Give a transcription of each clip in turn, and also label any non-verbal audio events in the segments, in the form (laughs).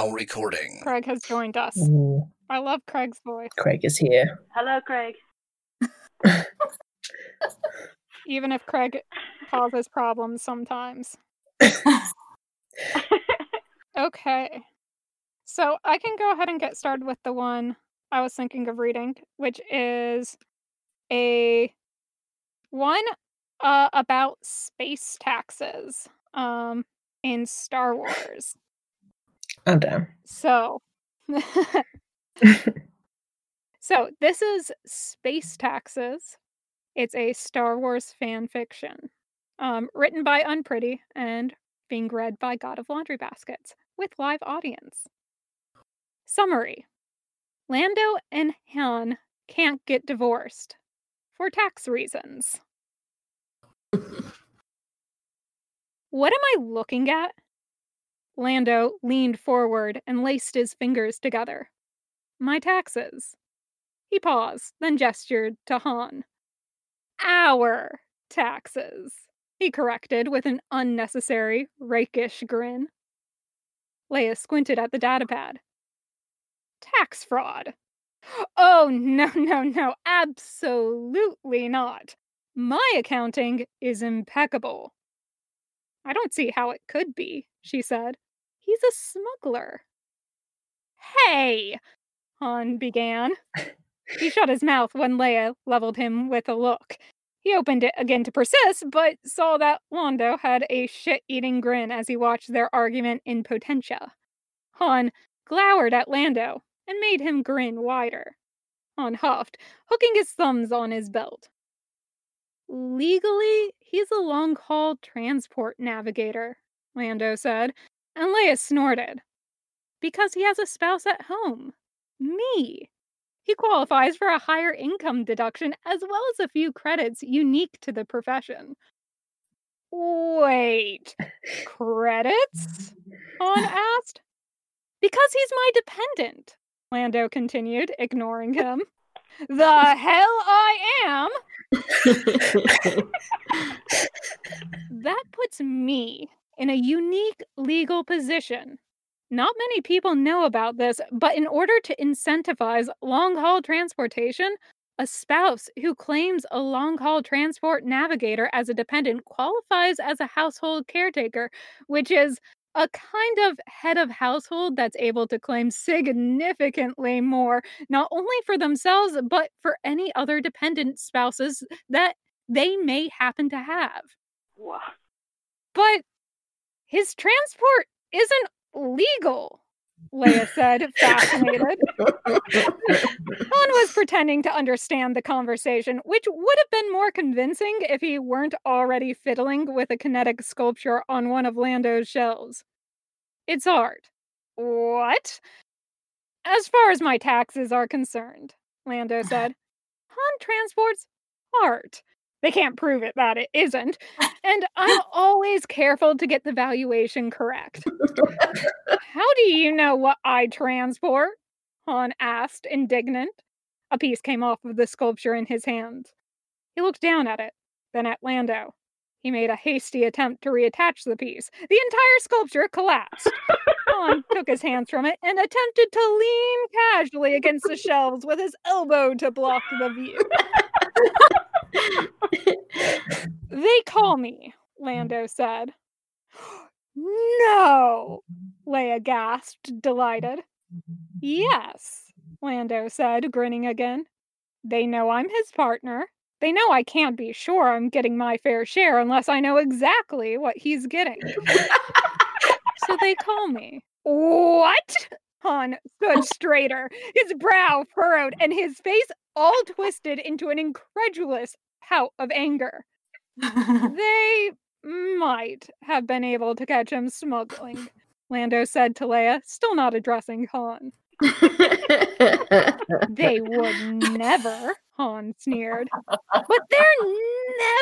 now recording. Craig has joined us. Ooh, I love Craig's voice. Craig is here. Hello, Craig. (laughs) Even if Craig causes problems sometimes. (laughs) Okay. So I can go ahead and get started with the one I was thinking of reading, which is a one uh, about space taxes um, in Star Wars. Oh damn. So, (laughs) (laughs) so this is Space Taxes. It's a Star Wars fan fiction, um, written by Unpretty and being read by God of Laundry Baskets with live audience. Summary: Lando and Han can't get divorced for tax reasons. (laughs) What am I looking at? Lando leaned forward and laced his fingers together. My taxes. He paused, then gestured to Han. Our taxes, he corrected with an unnecessary, rakish grin. Leia squinted at the datapad. Tax fraud. Oh, no, no, no, absolutely not. My accounting is impeccable. I don't see how it could be, she said. He's a smuggler. Hey, Han began. He shut his mouth when Leia leveled him with a look. He opened it again to persist, but saw that Lando had a shit eating grin as he watched their argument in potentia. Han glowered at Lando and made him grin wider. Han huffed, hooking his thumbs on his belt. Legally, he's a long haul transport navigator, Lando said, and Leia snorted. Because he has a spouse at home. Me. He qualifies for a higher income deduction as well as a few credits unique to the profession. Wait, credits? Han (laughs) asked. Because he's my dependent, Lando continued, ignoring him. The hell I am! That puts me in a unique legal position. Not many people know about this, but in order to incentivize long haul transportation, a spouse who claims a long haul transport navigator as a dependent qualifies as a household caretaker, which is a kind of head of household that's able to claim significantly more, not only for themselves, but for any other dependent spouses that they may happen to have. Wow. But his transport isn't legal, Leia said, (laughs) fascinated. Han was pretending to understand the conversation, which would have been more convincing if he weren't already fiddling with a kinetic sculpture on one of Lando's shelves. It's art. What? As far as my taxes are concerned, Lando (laughs) said, Han transports art. They can't prove it that it isn't, and I'm (laughs) always careful to get the valuation correct. You know what I transport? Han asked, indignant. A piece came off of the sculpture in his hands. He looked down at it, then at Lando. He made a hasty attempt to reattach the piece. The entire sculpture collapsed. Han took his hands from it and attempted to lean casually against the shelves with his elbow to block the view. (laughs) They call me, mm. Lando said. (gasps) No, Leia gasped, delighted. Mm-hmm. Yes, Lando said, grinning again. They know I'm his partner. They know I can't be sure I'm getting my fair share unless I know exactly what he's getting. so they call me. What? Han stood straighter, his brow furrowed, and his face all twisted into an incredulous pout of anger. (laughs) They might have been able to catch him smuggling, Lando said to Leia, still not addressing Han. They would never, Han sneered. But they're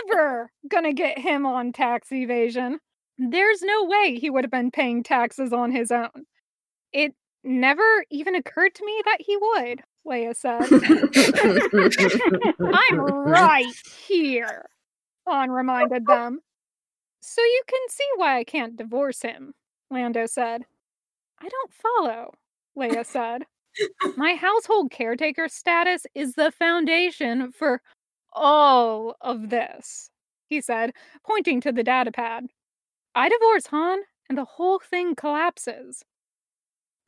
never gonna get him on tax evasion. There's no way he would have been paying taxes on his own. It never even occurred to me that he would, Leia said. (laughs) I'm right here, Han reminded them. So you can see why I can't divorce him, Lando said. I don't follow, Leia said. My household caretaker status is the foundation for all of this, he said, pointing to the datapad. I divorce Han, and the whole thing collapses.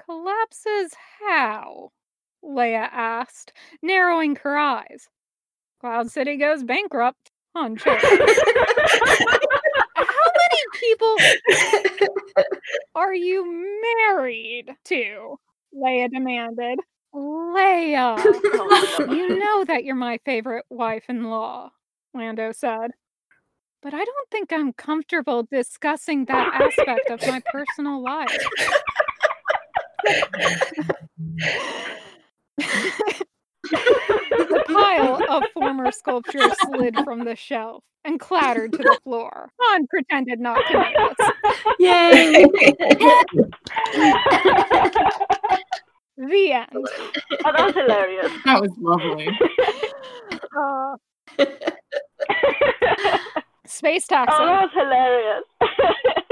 Collapses how? Leia asked, narrowing her eyes. Cloud City goes bankrupt. Choked. (laughs) How many people are you married to? Leia demanded. Leia, (laughs) you know that you're my favorite wife in law, Lando said. But I don't think I'm comfortable discussing that aspect of my personal life. (laughs) (laughs) the pile of former sculptures slid from the shelf and clattered to the floor. Han pretended not to notice. Yay! The end. Oh, that was hilarious. that was lovely. Uh, (laughs) space Oh, that was hilarious. (laughs)